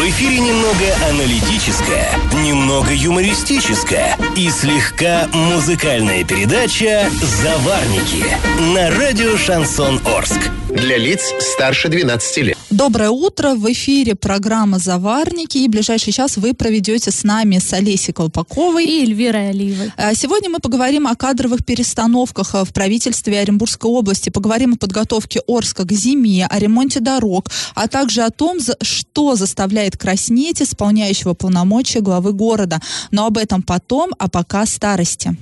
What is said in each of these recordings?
В эфире немного аналитическая, немного юмористическая и слегка музыкальная передача «Заварники» на радио «Шансон Орск». Для лиц старше 12 лет. Доброе утро. В эфире программа «Заварники». И ближайший час вы проведете с нами с Олесей Колпаковой. И Эльвирой Алиевой. А Сегодня мы поговорим о кадровых перестановках в правительстве Оренбургской области. Поговорим о подготовке Орска к зиме, о ремонте дорог, а также о том, за- что заставляет краснеть исполняющего полномочия главы города. Но об этом потом, а пока старости.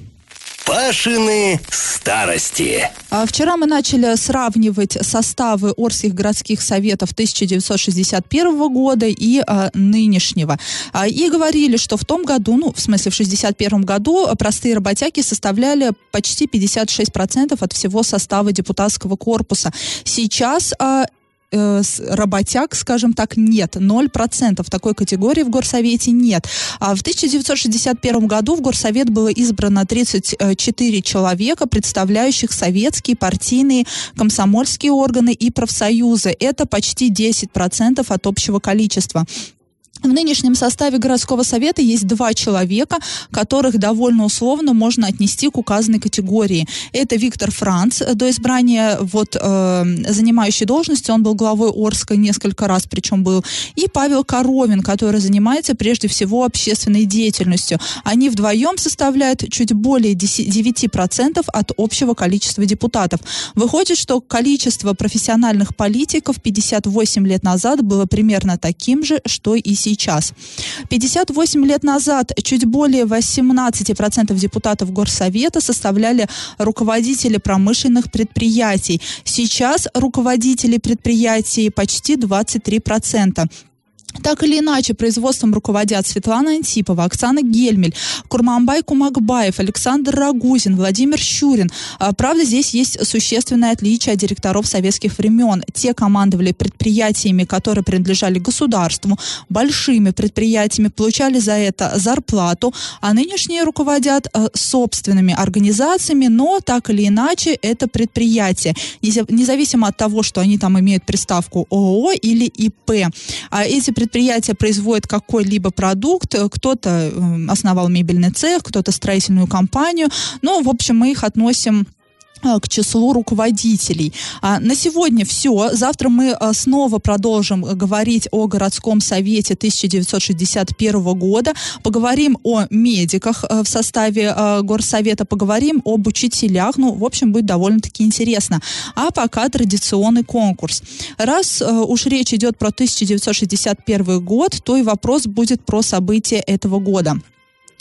Пашины старости. А Вчера мы начали сравнивать составы Орских городских советов 1961 года и а, нынешнего. А, и говорили, что в том году, ну, в смысле, в 61 году простые работяги составляли почти 56% от всего состава депутатского корпуса. Сейчас а, э, работяг, скажем так, нет. 0% такой категории в горсовете нет. А в 1961 году в горсовет было избрано 34 человека, представляющих советские, партийные, комсомольские органы и профсоюзы. Это почти 10% от общего количества. В нынешнем составе городского совета есть два человека, которых довольно условно можно отнести к указанной категории. Это Виктор Франц, э, до избрания вот э, занимающий должность, он был главой Орска несколько раз, причем был, и Павел Коровин, который занимается прежде всего общественной деятельностью. Они вдвоем составляют чуть более 10 9% от общего количества депутатов. Выходит, что количество профессиональных политиков 58 лет назад было примерно таким же, что и сейчас. 58 лет назад чуть более 18% депутатов Горсовета составляли руководители промышленных предприятий. Сейчас руководители предприятий почти 23%. Так или иначе, производством руководят Светлана Антипова, Оксана Гельмель, Курманбай Кумакбаев, Александр Рагузин, Владимир Щурин. А, Правда, здесь есть существенное отличие от директоров советских времен. Те командовали предприятиями, которые принадлежали государству, большими предприятиями, получали за это зарплату, а нынешние руководят э, собственными организациями, но так или иначе это предприятие, Неза- независимо от того, что они там имеют приставку ООО или ИП. А эти предприятия производят какой-либо продукт, э, кто-то э, основал мебельный цех, кто-то строительную компанию, ну, в общем, мы их относим к числу руководителей. А, на сегодня все. Завтра мы э, снова продолжим э, говорить о городском совете 1961 года. Поговорим о медиках э, в составе э, горсовета, поговорим об учителях. Ну, в общем, будет довольно-таки интересно. А пока традиционный конкурс. Раз э, уж речь идет про 1961 год, то и вопрос будет про события этого года.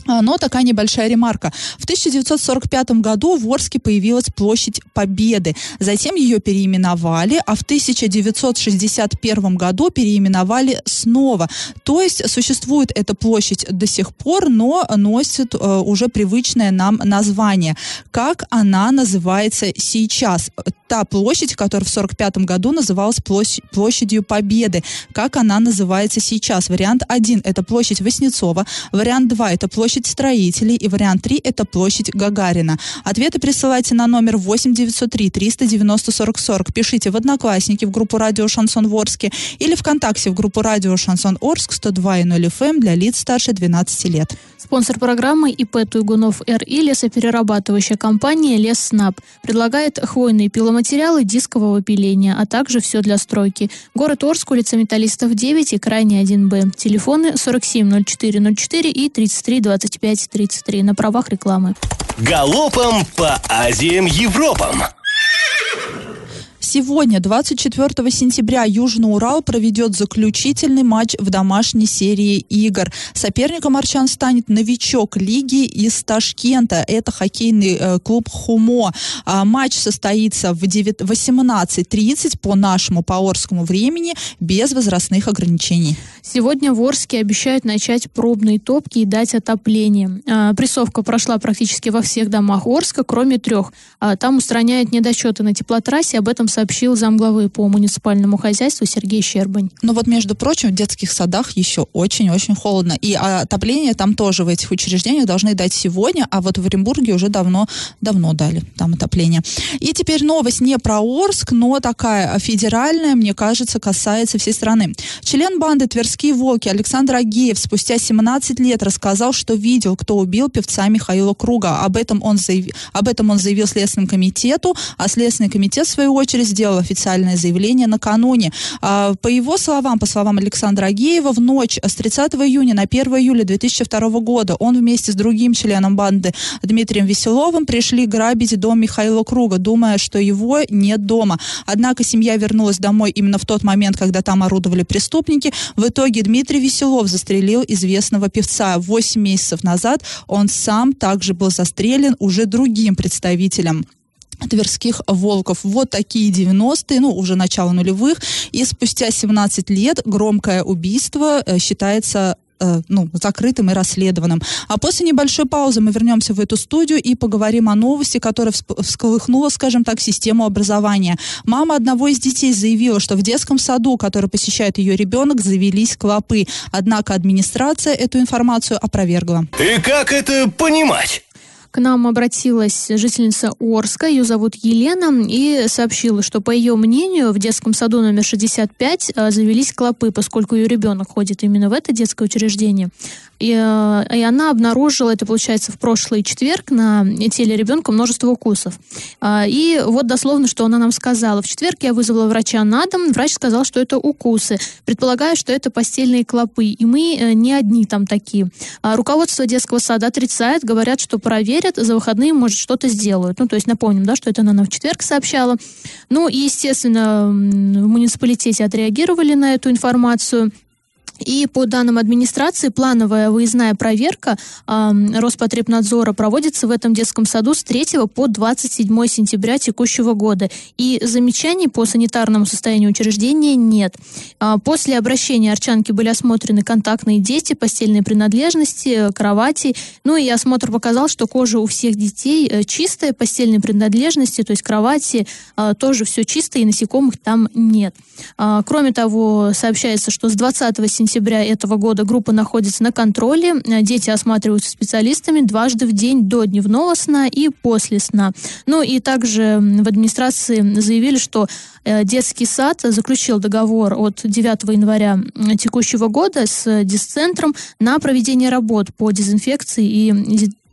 А, Но такая небольшая ремарка. В 1945 году в Орске появилась площадь Победы. Затем ее переименовали, а в 1961 году переименовали снова. То есть существует эта площадь до сих пор, но носит э, уже привычное нам название. Как она называется сейчас? Та площадь, которая в 1945 году называлась площадь- площадью Победы. Как она называется сейчас? Вариант 1 – это площадь Васнецова. Вариант 2 – это площадь строителей. И вариант 3 – это площадь Гагарина. Ответы присылайте на номер 8 903 390 40 40. Пишите в Одноклассники в группу радио Шансон Ворске или ВКонтакте в группу радио Шансон Орск 102.0 FM для лиц старше 12 лет. Спонсор программы ИП Туйгунов РИ лесоперерабатывающая компания Лесснаб предлагает хвойные пиломатериалы дискового пиления, а также все для стройки. Город Орск, улица Металлистов 9 и крайний 1Б. Телефоны 470404 и 332533 на правах рекламы. Галопом по Азиям Европам. Сегодня, 24 сентября, Южный Урал проведет заключительный матч в домашней серии игр. Соперником арчан станет новичок лиги из Ташкента. Это хоккейный э, клуб «Хумо». А, матч состоится в 9 18.30 по нашему, по Орскому времени, без возрастных ограничений. Сегодня в Орске обещают начать пробные топки и дать отопление. А, Прессовка прошла практически во всех домах Орска, кроме трех. А, Там устраняют недочеты на теплотрассе, об этом сообщил замглавы по муниципальному хозяйству Сергей Щербань. Ну вот, между прочим, в детских садах еще очень-очень холодно. И отопление там тоже в этих учреждениях должны дать сегодня, а вот в Оренбурге уже давно, давно дали там отопление. И теперь новость не про Орск, но такая федеральная, мне кажется, касается всей страны. Член банды «Тверские волки» Александр Агеев спустя 17 лет рассказал, что видел, кто убил певца Михаила Круга. Об этом он заявил, об этом он заявил Следственному комитету, а Следственный комитет, в свою очередь, сделал официальное заявление накануне. А, по его словам, по словам Александра Агеева, в ночь с 30 июня на 1 июля 2002 года он вместе с другим членом банды Дмитрием Веселовым пришли грабить дом Михаила Круга, думая, что его нет дома. Однако семья вернулась домой именно в тот момент, когда там орудовали преступники. В итоге Дмитрий Веселов застрелил известного певца. Восемь месяцев назад он сам также был застрелен уже другим представителем Тверских волков. Вот такие 90-е, ну, уже начало нулевых. И спустя 17 лет громкое убийство э, считается э, ну, закрытым и расследованным. А после небольшой паузы мы вернемся в эту студию и поговорим о новости, которая всколыхнула, скажем так, систему образования. Мама одного из детей заявила, что в детском саду, который посещает ее ребенок, завелись клопы. Однако администрация эту информацию опровергла. И как это понимать? К нам обратилась жительница Орска, ее зовут Елена, и сообщила, что, по ее мнению, в детском саду номер 65 э, завелись клопы, поскольку ее ребенок ходит именно в это детское учреждение. И, э, и она обнаружила, это получается в прошлый четверг, на теле ребенка множество укусов. А, и вот дословно, что она нам сказала. В четверг я вызвала врача на дом, врач сказал, что это укусы. Предполагаю, что это постельные клопы, и мы э, не одни там такие. А руководство детского сада отрицает, говорят, что проверят, за выходные, может, что-то сделают. Ну, то есть напомним, да, что это она нам в четверг сообщала. Ну, и, естественно, в муниципалитете отреагировали на эту информацию. И по данным администрации, плановая выездная проверка э, Роспотребнадзора проводится в этом детском саду с 3 по 27 сентября текущего года. И замечаний по санитарному состоянию учреждения нет. Э, после обращения Арчанки были осмотрены контактные дети, постельные принадлежности, кровати. Ну и осмотр показал, что кожа у всех детей э, чистая, постельные принадлежности, то есть кровати, э, тоже все чисто и насекомых там нет. Э, кроме того, сообщается, что с 20 сентября сентября этого года группа находится на контроле. Э, дети осматриваются специалистами дважды в день до дневного сна и после сна. Ну и также в администрации заявили, что э, детский сад заключил договор от 9 января текущего года с дисцентром на проведение работ по дезинфекции и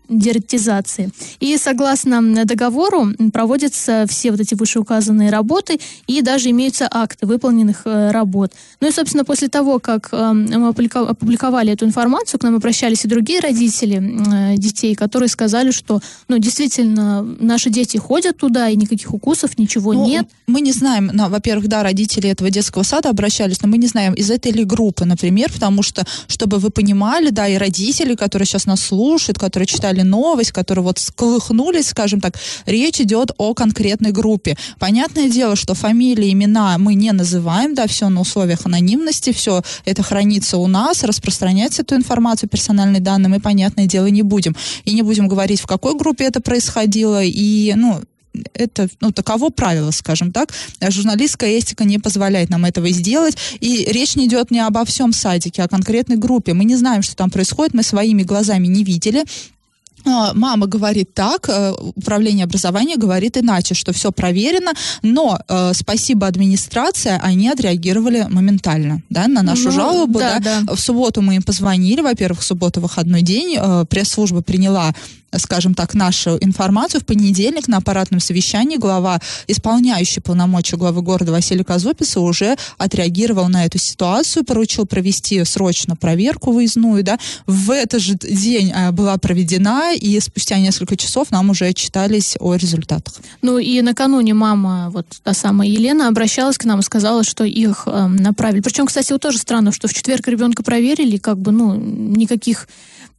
дератизации. И согласно договору проводятся все вот эти вышеуказанные работы и даже имеются акты выполненных э, работ. Ну и, собственно, после того, как э, мы опубликовали эту информацию, к нам обращались и другие родители э, детей, которые сказали, что, ну, действительно, наши дети ходят туда, и никаких укусов, ничего ну, нет. Мы не знаем, ну, во-первых, да, родители этого детского сада обращались, но мы не знаем, из этой ли группы, например, потому что, чтобы вы понимали, да, и родители, которые сейчас нас слушают, которые читали прочитали новость, которые вот сколыхнулись, скажем так, речь идет о конкретной группе. Понятное дело, что фамилии, имена мы не называем, да, все на условиях анонимности, все это хранится у нас, распространять эту информацию, персональные данные мы, понятное дело, не будем. И не будем говорить, в какой группе это происходило, и, ну, это, ну, таково правило, скажем так. Журналистская этика не позволяет нам этого сделать. И речь не идет не обо всем садике, а о конкретной группе. Мы не знаем, что там происходит, мы своими глазами не видели. А, мама говорит так, э, управление образования говорит иначе, что все проверено, но э, спасибо администрации, они отреагировали моментально, да, на нашу ну, жалобу, да, да. да. В субботу мы им позвонили, во-первых, в субботу выходной день, э, пресс-служба приняла скажем так, нашу информацию. В понедельник на аппаратном совещании глава, исполняющий полномочия главы города Василий Казупица уже отреагировал на эту ситуацию, поручил провести срочно проверку выездную, да. В этот же день а, была проведена, и спустя несколько часов нам уже отчитались о результатах. Ну и накануне мама, вот та самая Елена, обращалась к нам и сказала, что их э, направили. Причем, кстати, вот тоже странно, что в четверг ребенка проверили, как бы, ну, никаких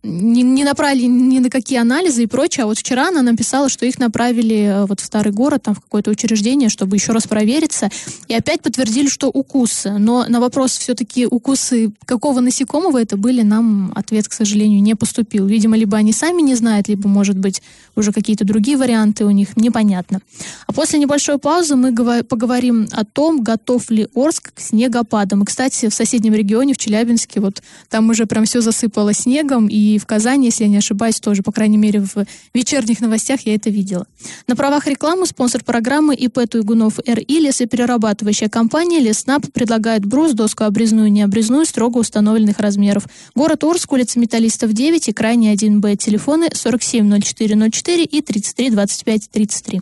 не, не направили ни на какие анализы и прочее. А вот вчера она написала, что их направили э, вот в старый город, там в какое-то учреждение, чтобы еще раз провериться. И опять подтвердили, что укусы. Но на вопрос все-таки укусы какого насекомого это были, нам ответ, к сожалению, не поступил. Видимо, либо они сами не знают, либо, может быть, уже какие-то другие варианты у них, непонятно. А после небольшой паузы мы поговорим о том, готов ли Орск к снегопадам. И, кстати, в соседнем регионе, в Челябинске, вот там уже прям все засыпало снегом, и в Казани, если я не ошибаюсь, тоже, по крайней мере, в вечерних новостях я это видела. На правах рекламы спонсор программы ИП Туйгунов РИ лесоперерабатывающая компания Леснап предлагает брус, доску обрезную и необрезную строго установленных размеров. Город Орск, улица Металлистов 9 и крайний 1Б. Телефоны 470404 и 332533.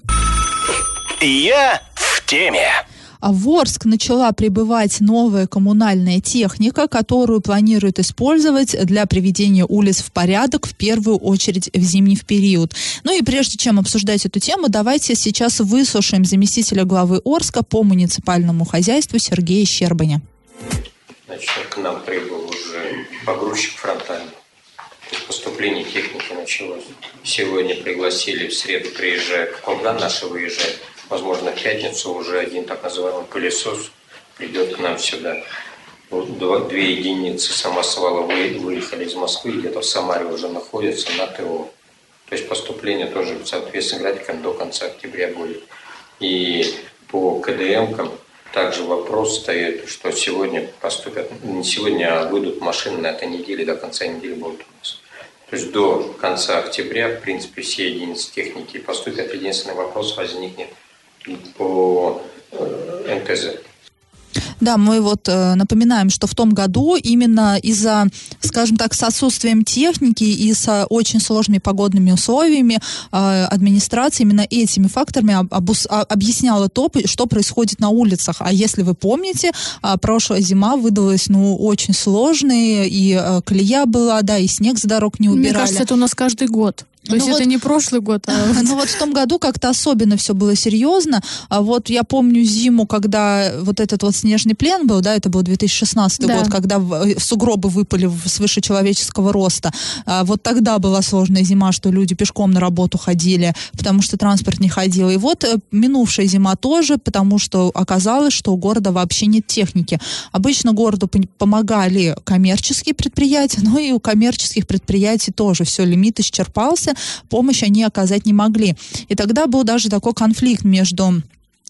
Я в теме. А в Орск начала прибывать новая коммунальная техника, которую планируют использовать для приведения улиц в порядок, в первую очередь в зимний период. Ну и прежде чем обсуждать эту тему, давайте сейчас выслушаем заместителя главы Орска по муниципальному хозяйству Сергея Щербаня. Значит, к нам прибыл уже погрузчик фронтальный. Поступление техники началось. Сегодня пригласили, в среду приезжает, когда наши выезжают возможно, в пятницу уже один так называемый пылесос придет к нам сюда. Два, две единицы самосвала вы, выехали из Москвы, где-то в Самаре уже находятся на ТО. То есть поступление тоже, соответственно, графиком до конца октября будет. И по КДМкам также вопрос стоит, что сегодня поступят, не сегодня, а выйдут машины на этой неделе, до конца недели будут у нас. То есть до конца октября, в принципе, все единицы техники поступят. Единственный вопрос возникнет – по э, НКЗ. Да, мы вот э, напоминаем, что в том году именно из-за, скажем так, с отсутствием техники и с очень сложными погодными условиями э, администрация именно этими факторами об, обус, а, объясняла то, что происходит на улицах. А если вы помните, э, прошлая зима выдалась, ну, очень сложной, и э, колея была, да, и снег с дорог не убирали. Мне кажется, это у нас каждый год. То ну есть вот, это не прошлый год, а... Ну вот в том году как-то особенно все было серьезно. А вот я помню зиму, когда вот этот вот снежный плен был, да, это был 2016 да. год, когда э, сугробы выпали свыше человеческого роста. А вот тогда была сложная зима, что люди пешком на работу ходили, потому что транспорт не ходил. И вот э, минувшая зима тоже, потому что оказалось, что у города вообще нет техники. Обычно городу помогали коммерческие предприятия, но и у коммерческих предприятий тоже все, лимит исчерпался, помощь они оказать не могли. И тогда был даже такой конфликт между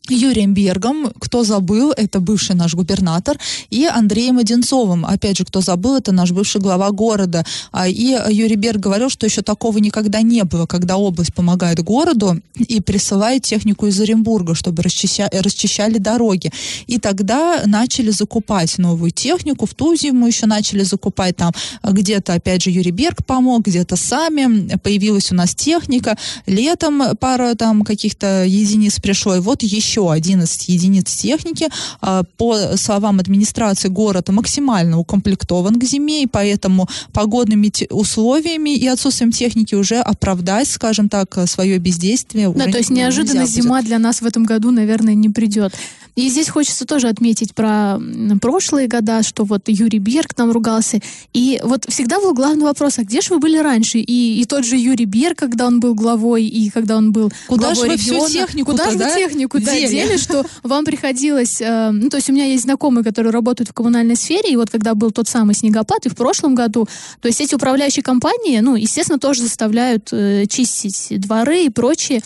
Юрием Бергом, кто забыл, это бывший наш губернатор, и Андреем Одинцовым, опять же, кто забыл, это наш бывший глава города. А, и Юрий Берг говорил, что еще такого никогда не было, когда область помогает городу и присылает технику из Оренбурга, чтобы расчища, расчищали дороги. И тогда начали закупать новую технику, в ту зиму еще начали закупать там. Где-то, опять же, Юрий Берг помог, где-то сами, появилась у нас техника, летом пара там каких-то единиц пришло, и вот еще еще 11 единиц техники. А, по словам администрации, город максимально укомплектован к зиме, и поэтому погодными условиями и отсутствием техники уже оправдать, скажем так, свое бездействие. Да, то есть неожиданно зима для нас в этом году, наверное, не придет. И здесь хочется тоже отметить про прошлые года, что вот Юрий Берг там ругался. И вот всегда был главный вопрос, а где же вы были раньше? И, и тот же Юрий Берг, когда он был главой, и когда он был Куда же вы всю технику Куда же вы технику дели? дели, что вам приходилось... Э, ну, то есть у меня есть знакомые, которые работают в коммунальной сфере, и вот когда был тот самый снегопад, и в прошлом году, то есть эти управляющие компании, ну, естественно, тоже заставляют э, чистить дворы и прочее.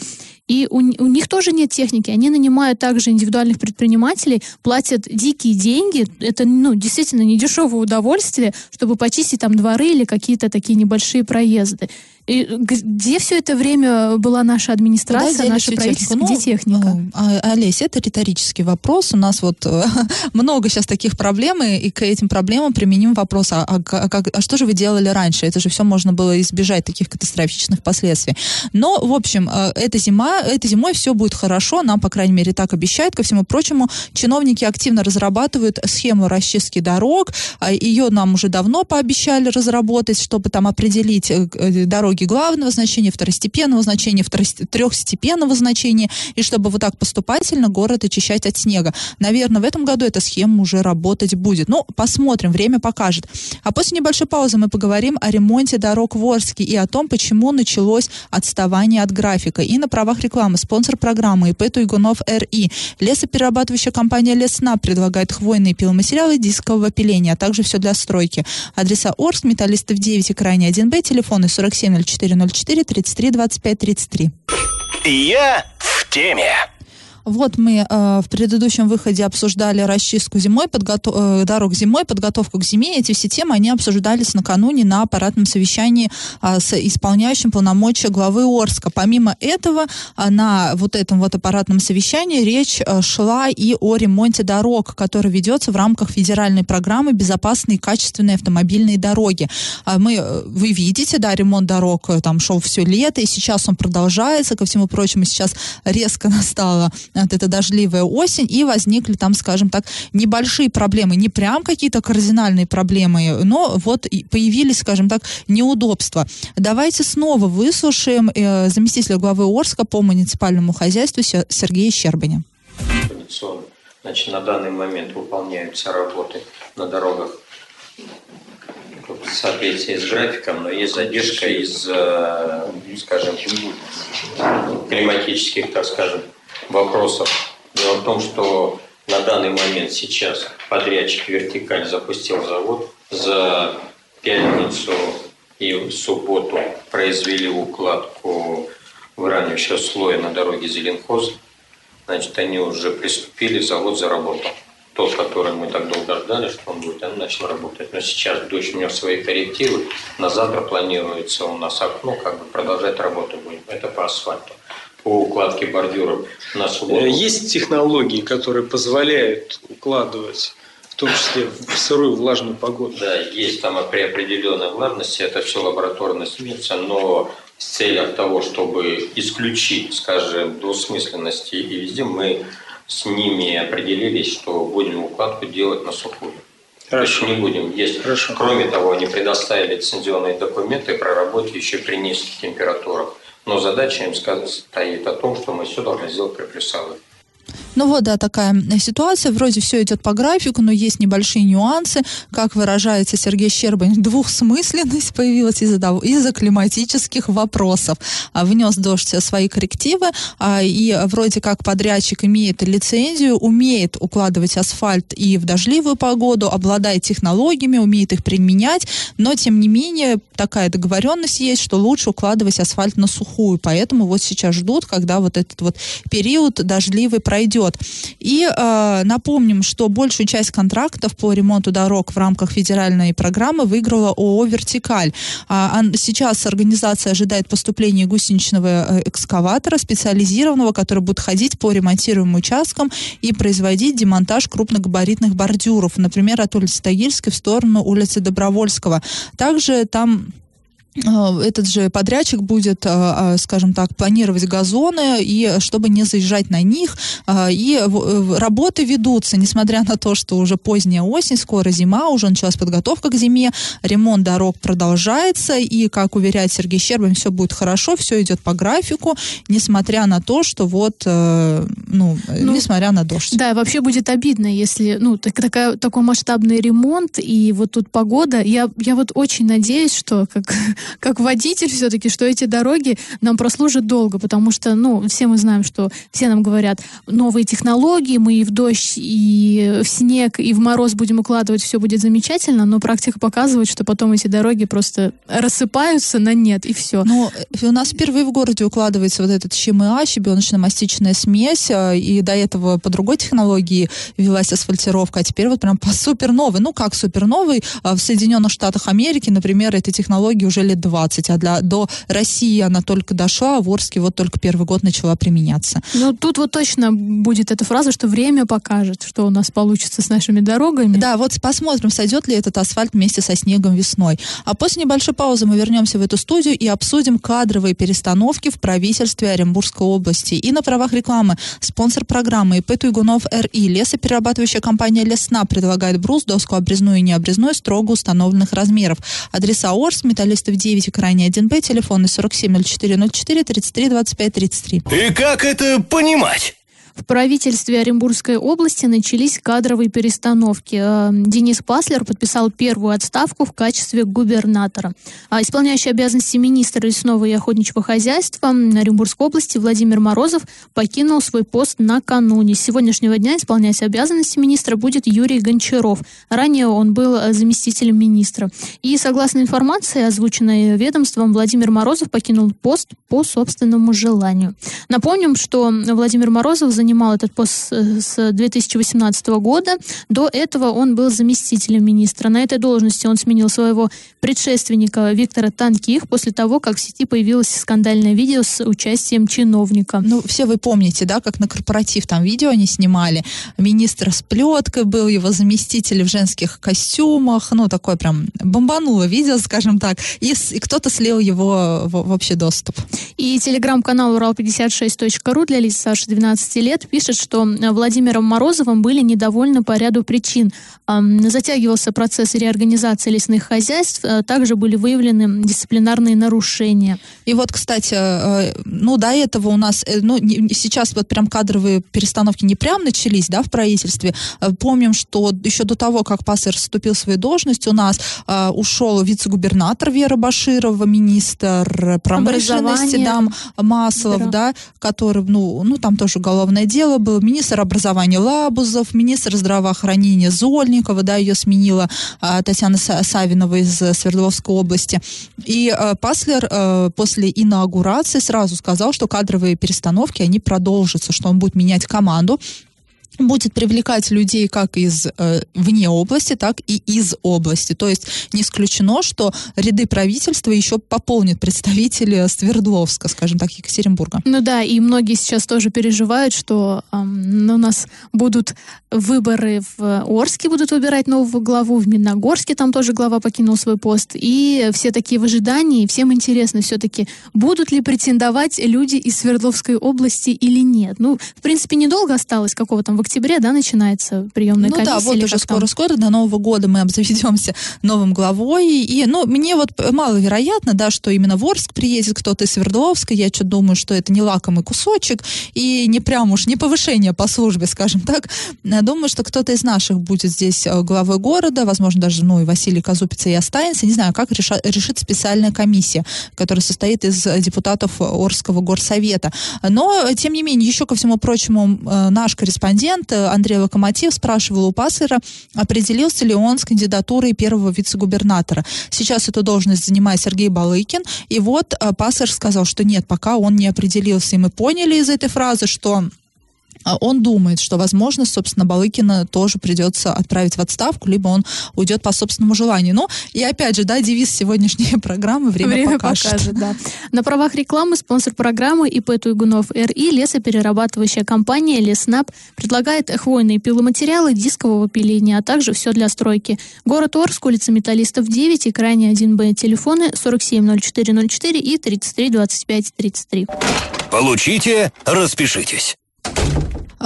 И у, у них тоже нет техники. Они нанимают также индивидуальных предпринимателей, платят дикие деньги. Это, ну, действительно недешевое удовольствие, чтобы почистить там дворы или какие-то такие небольшие проезды. И где все это время была наша администрация, наше правительство, технику? где ну, техника? А, Олесь, это риторический вопрос. У нас вот много сейчас таких проблем, и к этим проблемам применим вопрос, а, а, а, а что же вы делали раньше? Это же все можно было избежать таких катастрофических последствий. Но, в общем, э, эта зима, этой зимой все будет хорошо, нам, по крайней мере, так обещают. Ко всему прочему, чиновники активно разрабатывают схему расчистки дорог. Ее нам уже давно пообещали разработать, чтобы там определить э, э, дороги дороги главного значения, второстепенного значения, трехстепенного значения, и чтобы вот так поступательно город очищать от снега. Наверное, в этом году эта схема уже работать будет. Ну, посмотрим, время покажет. А после небольшой паузы мы поговорим о ремонте дорог в Орске и о том, почему началось отставание от графика. И на правах рекламы спонсор программы ИП Туйгунов РИ. Лесоперерабатывающая компания Лесна предлагает хвойные пиломатериалы дискового пиления, а также все для стройки. Адреса Орск, Металлистов 9 и крайне 1Б, телефоны 470404 33 25 33. Я в теме. Вот мы э, в предыдущем выходе обсуждали расчистку зимой, подготов... э, дорог зимой, подготовку к зиме. Эти все темы, они обсуждались накануне на аппаратном совещании э, с исполняющим полномочия главы Орска. Помимо этого, э, на вот этом вот аппаратном совещании речь э, шла и о ремонте дорог, который ведется в рамках федеральной программы «Безопасные и качественные автомобильные дороги». Э, мы, вы видите, да, ремонт дорог э, там шел все лето, и сейчас он продолжается. Ко всему прочему, сейчас резко настало от эта дождливая осень, и возникли там, скажем так, небольшие проблемы, не прям какие-то кардинальные проблемы, но вот появились, скажем так, неудобства. Давайте снова выслушаем э, заместителя главы Орска по муниципальному хозяйству Сергея Щербаня. Значит, на данный момент выполняются работы на дорогах в соответствии с графиком, но есть задержка из, э, скажем, климатических, так скажем, вопросов. Дело в том, что на данный момент сейчас подрядчик «Вертикаль» запустил завод. За пятницу и субботу произвели укладку выравнивающего слоя на дороге Зеленхоз. Значит, они уже приступили, завод заработал. Тот, который мы так долго ждали, что он будет, он начал работать. Но сейчас дочь у него свои коррективы. На завтра планируется у нас окно, как бы продолжать работу будем. Это по асфальту по укладке бордюров на субботу? Э, есть технологии, которые позволяют укладывать в том числе в сырую влажную погоду. Да, есть там при определенной влажности, это все лабораторно сменится, но с целью того, чтобы исключить, скажем, двусмысленности и везде, мы с ними определились, что будем укладку делать на сухую. Хорошо. То есть не будем есть. Хорошо. Кроме того, они предоставили лицензионные документы про работу еще при низких температурах. Но задача им стоит о том, что мы все должны сделать при плюсовых. Ну вот, да, такая ситуация. Вроде все идет по графику, но есть небольшие нюансы. Как выражается Сергей Щербань, двухсмысленность появилась из-за, из климатических вопросов. А, внес дождь свои коррективы, а, и вроде как подрядчик имеет лицензию, умеет укладывать асфальт и в дождливую погоду, обладает технологиями, умеет их применять, но тем не менее такая договоренность есть, что лучше укладывать асфальт на сухую. Поэтому вот сейчас ждут, когда вот этот вот период дождливый пройдет. И э, напомним, что большую часть контрактов по ремонту дорог в рамках федеральной программы выиграла ООО «Вертикаль». А, сейчас организация ожидает поступления гусеничного э, экскаватора специализированного, который будет ходить по ремонтируемым участкам и производить демонтаж крупногабаритных бордюров, например, от улицы Тагильской в сторону улицы Добровольского. Также там этот же подрядчик будет, э, э, скажем так, планировать газоны, и чтобы не заезжать на них. И работы ведутся, несмотря на то, что уже поздняя осень, скоро зима, уже началась подготовка к зиме, ремонт дорог продолжается, и, как уверяет Сергей Щербин, все будет хорошо, все идет по графику, несмотря на то, что вот, ну, ну несмотря на дождь. Да, вообще будет обидно, если, ну, так, такая, такой масштабный ремонт, и вот тут погода. Я, я вот очень надеюсь, что, как как водитель все-таки, что эти дороги нам прослужат долго, потому что, ну, все мы знаем, что все нам говорят, новые технологии, мы и в дождь, и в снег, и в мороз будем укладывать, все будет замечательно, но практика показывает, что потом эти дороги просто рассыпаются на нет, и все. Но у нас впервые в городе укладывается вот этот ЩМА, щебеночно-мастичная смесь, а, и до этого по другой технологии велась асфальтировка, а теперь вот прям по суперновой. Ну, как суперновой? А в Соединенных Штатах Америки, например, этой технологии уже лет 20, а для, до России она только дошла, а в Орске вот только первый год начала применяться. Ну, тут вот точно будет эта фраза, что время покажет, что у нас получится с нашими дорогами. Да, вот посмотрим, сойдет ли этот асфальт вместе со снегом весной. А после небольшой паузы мы вернемся в эту студию и обсудим кадровые перестановки в правительстве Оренбургской области. И на правах рекламы спонсор программы ИП Туйгунов РИ лесоперерабатывающая компания Лесна предлагает брус, доску обрезную и необрезную строго установленных размеров. Адреса Орск, металлистов 9 и крайне 1Б, телефоны 470404 33 25 33. И как это понимать? В правительстве Оренбургской области начались кадровые перестановки. Э, Денис Паслер подписал первую отставку в качестве губернатора. А исполняющий обязанности министра лесного и охотничьего хозяйства Оренбургской области Владимир Морозов покинул свой пост накануне. С сегодняшнего дня исполнять обязанности министра будет Юрий Гончаров. Ранее он был э, заместителем министра. И согласно информации, озвученной ведомством, Владимир Морозов покинул пост по собственному желанию. Напомним, что Владимир Морозов занимался занимал этот пост с 2018 года. До этого он был заместителем министра. На этой должности он сменил своего предшественника Виктора Танких после того, как в сети появилось скандальное видео с участием чиновника. Ну, все вы помните, да, как на корпоратив там видео они снимали. Министр с плеткой был, его заместитель в женских костюмах. Ну, такое прям бомбануло видео, скажем так. И, и кто-то слил его в, в общий доступ. И телеграм-канал Урал56.ру для лиц старше 12 лет лет пишет, что Владимиром Морозовым были недовольны по ряду причин. Затягивался процесс реорганизации лесных хозяйств, а также были выявлены дисциплинарные нарушения. И вот, кстати, э, ну, до этого у нас, э, ну, сейчас вот прям кадровые перестановки не прям начались, да, в правительстве. Э, помним, что еще до того, как Пассер вступил в свою должность, у нас ушел вице-губернатор Вера Баширова, министр промышленности, Дам Маслов, да. да, который, ну, ну, там тоже уголовное дело было, министр образования Лабузов, министр здравоохранения Зольникова, да, ее сменила а, Татьяна Савинова из Свердловской области. И а, Паслер а, после инаугурации сразу сказал, что кадровые перестановки, они продолжатся, что он будет менять команду будет привлекать людей как из э, вне области, так и из области. То есть не исключено, что ряды правительства еще пополнят представители Свердловска, скажем так, Екатеринбурга. Ну да, и многие сейчас тоже переживают, что э, у нас будут выборы в Орске, будут выбирать нового главу, в Миногорске там тоже глава покинул свой пост. И все такие в ожидании, всем интересно все-таки, будут ли претендовать люди из Свердловской области или нет. Ну, в принципе, недолго осталось, какого там в октябре, да, начинается приемная ну, комиссия? Ну да, вот уже скоро-скоро, до Нового года мы обзаведемся новым главой. И, ну, мне вот маловероятно, да, что именно в Орск приедет кто-то из Свердловска. Я что думаю, что это не лакомый кусочек и не прям уж не повышение по службе, скажем так. Я думаю, что кто-то из наших будет здесь э, главой города, возможно, даже, ну, и Василий Казупица и останется. Не знаю, как реша, решит специальная комиссия, которая состоит из депутатов Орского горсовета. Но, тем не менее, еще ко всему прочему, э, наш корреспондент президент э, Андрей Локомотив спрашивал у Паслера, определился ли он с кандидатурой первого вице-губернатора. Сейчас эту должность занимает Сергей Балыкин, и вот э, Паслер сказал, что нет, пока он не определился. И мы поняли из этой фразы, что он думает, что, возможно, собственно, Балыкина тоже придется отправить в отставку, либо он уйдет по собственному желанию. Ну, и опять же, да, девиз сегодняшней программы «Время, Время покажет». покажет да. На правах рекламы спонсор программы ИП Туйгунов РИ лесоперерабатывающая компания Леснап предлагает хвойные пиломатериалы дискового пиления, а также все для стройки. Город Орск, улица Металлистов 9 и крайне 1Б. Телефоны 470404 и 332533. Получите, распишитесь.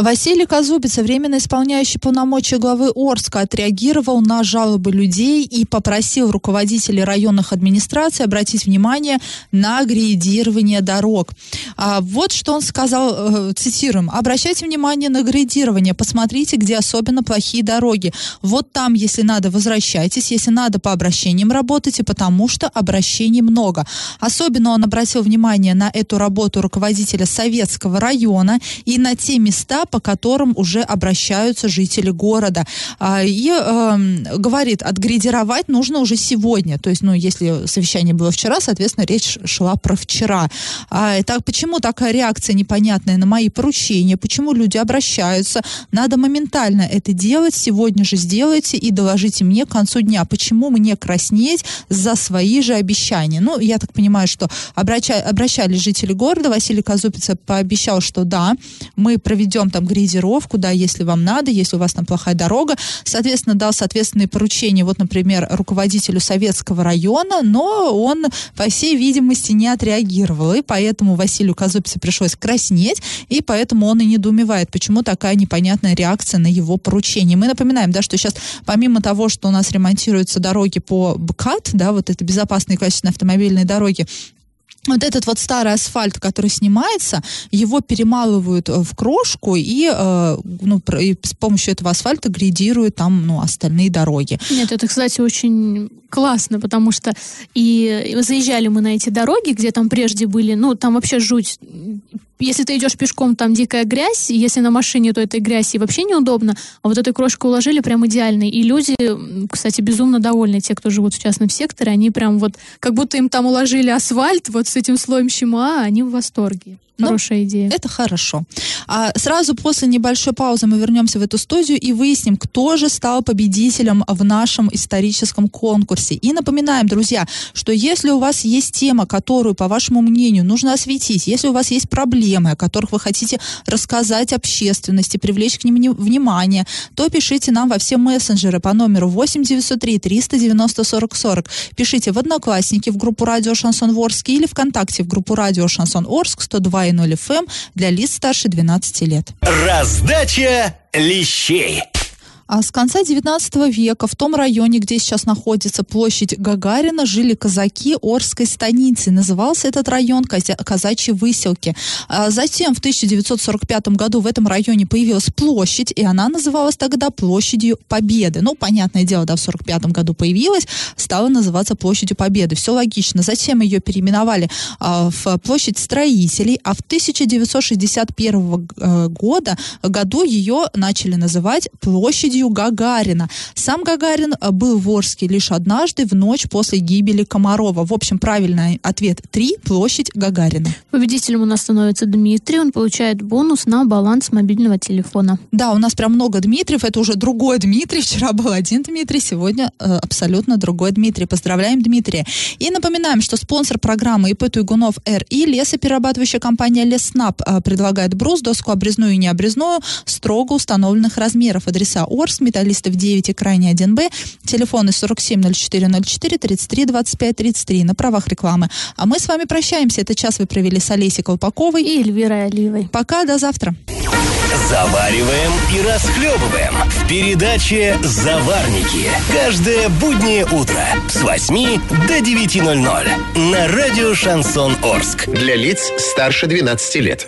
Василий Казубица, временно исполняющий полномочия главы Орска, отреагировал на жалобы людей и попросил руководителей районных администраций обратить внимание на грейдирование дорог. А вот что он сказал, э, цитируем, «Обращайте внимание на грейдирование, посмотрите, где особенно плохие дороги. Вот там, если надо, возвращайтесь, если надо, по обращениям работайте, потому что обращений много». Особенно он обратил внимание на эту работу руководителя Советского района и на те места, по которым уже обращаются жители города. А, и э, говорит, отгрейдировать нужно уже сегодня. То есть, ну, если совещание было вчера, соответственно, речь шла про вчера. А, так, почему такая реакция непонятная на мои поручения? Почему люди обращаются? Надо моментально это делать. Сегодня же сделайте и доложите мне к концу дня. Почему мне краснеть за свои же обещания? Ну, я так понимаю, что обраща, обращались жители города. Василий Казупица пообещал, что да, мы проведем там грейдировку, да, если вам надо, если у вас там плохая дорога. Соответственно, дал соответственные поручения, вот, например, руководителю советского района, но он, по всей видимости, не отреагировал, и поэтому Василию Казупице пришлось краснеть, и поэтому он и недоумевает, почему такая непонятная реакция на его поручение. Мы напоминаем, да, что сейчас помимо того, что у нас ремонтируются дороги по БКАТ, да, вот это безопасные качественные автомобильные дороги, вот этот вот старый асфальт, который снимается, его перемалывают э, в крошку и, э, ну, и с помощью этого асфальта грейдируют там ну, остальные дороги. Нет, это, кстати, очень классно, потому что и заезжали мы на эти дороги, где там прежде были, ну, там вообще жуть если ты идешь пешком, там дикая грязь, если на машине, то этой грязь и вообще неудобно, а вот этой крошку уложили прям идеально. И люди, кстати, безумно довольны, те, кто живут в частном секторе, они прям вот, как будто им там уложили асфальт вот с этим слоем щема, они в восторге. Ну, Хорошая ну, идея. Это хорошо. А сразу после небольшой паузы мы вернемся в эту студию и выясним, кто же стал победителем в нашем историческом конкурсе. И напоминаем, друзья, что если у вас есть тема, которую, по вашему мнению, нужно осветить, если у вас есть проблемы, о которых вы хотите рассказать общественности, привлечь к ним внимание, то пишите нам во все мессенджеры по номеру 8 903 390 40 40. Пишите в Одноклассники в группу Радио Шансон Орск или ВКонтакте в группу Радио Шансон Орск 102 102.0 FM для лиц старше 12 лет. Раздача лещей. А с конца 19 века в том районе, где сейчас находится площадь Гагарина, жили казаки Орской станицы. Назывался этот район Казачьи выселки. А затем в 1945 году в этом районе появилась площадь, и она называлась тогда Площадью Победы. Ну, понятное дело, да, в 1945 году появилась, стала называться Площадью Победы. Все логично. Затем ее переименовали а, в Площадь Строителей, а в 1961 э, года, году ее начали называть Площадью площадью Гагарина. Сам Гагарин э, был в Орске лишь однажды в ночь после гибели Комарова. В общем, правильный ответ 3. Площадь Гагарина. Победителем у нас становится Дмитрий. Он получает бонус на баланс мобильного телефона. Да, у нас прям много Дмитриев. Это уже другой Дмитрий. Вчера был один Дмитрий, сегодня э, абсолютно другой Дмитрий. Поздравляем Дмитрия. И напоминаем, что спонсор программы ИП Туйгунов РИ лесоперерабатывающая компания Леснап э, предлагает брус, доску обрезную и необрезную строго установленных размеров. Адреса Орск, Орск, металлистов 9 и крайне 1Б. Телефоны 470404 33 25 33 на правах рекламы. А мы с вами прощаемся. Этот час вы провели с Олесей Колпаковой и Эльвирой Оливой. Пока, до завтра. Завариваем и расхлебываем в передаче «Заварники». Каждое буднее утро с 8 до 9.00 на радио «Шансон Орск». Для лиц старше 12 лет.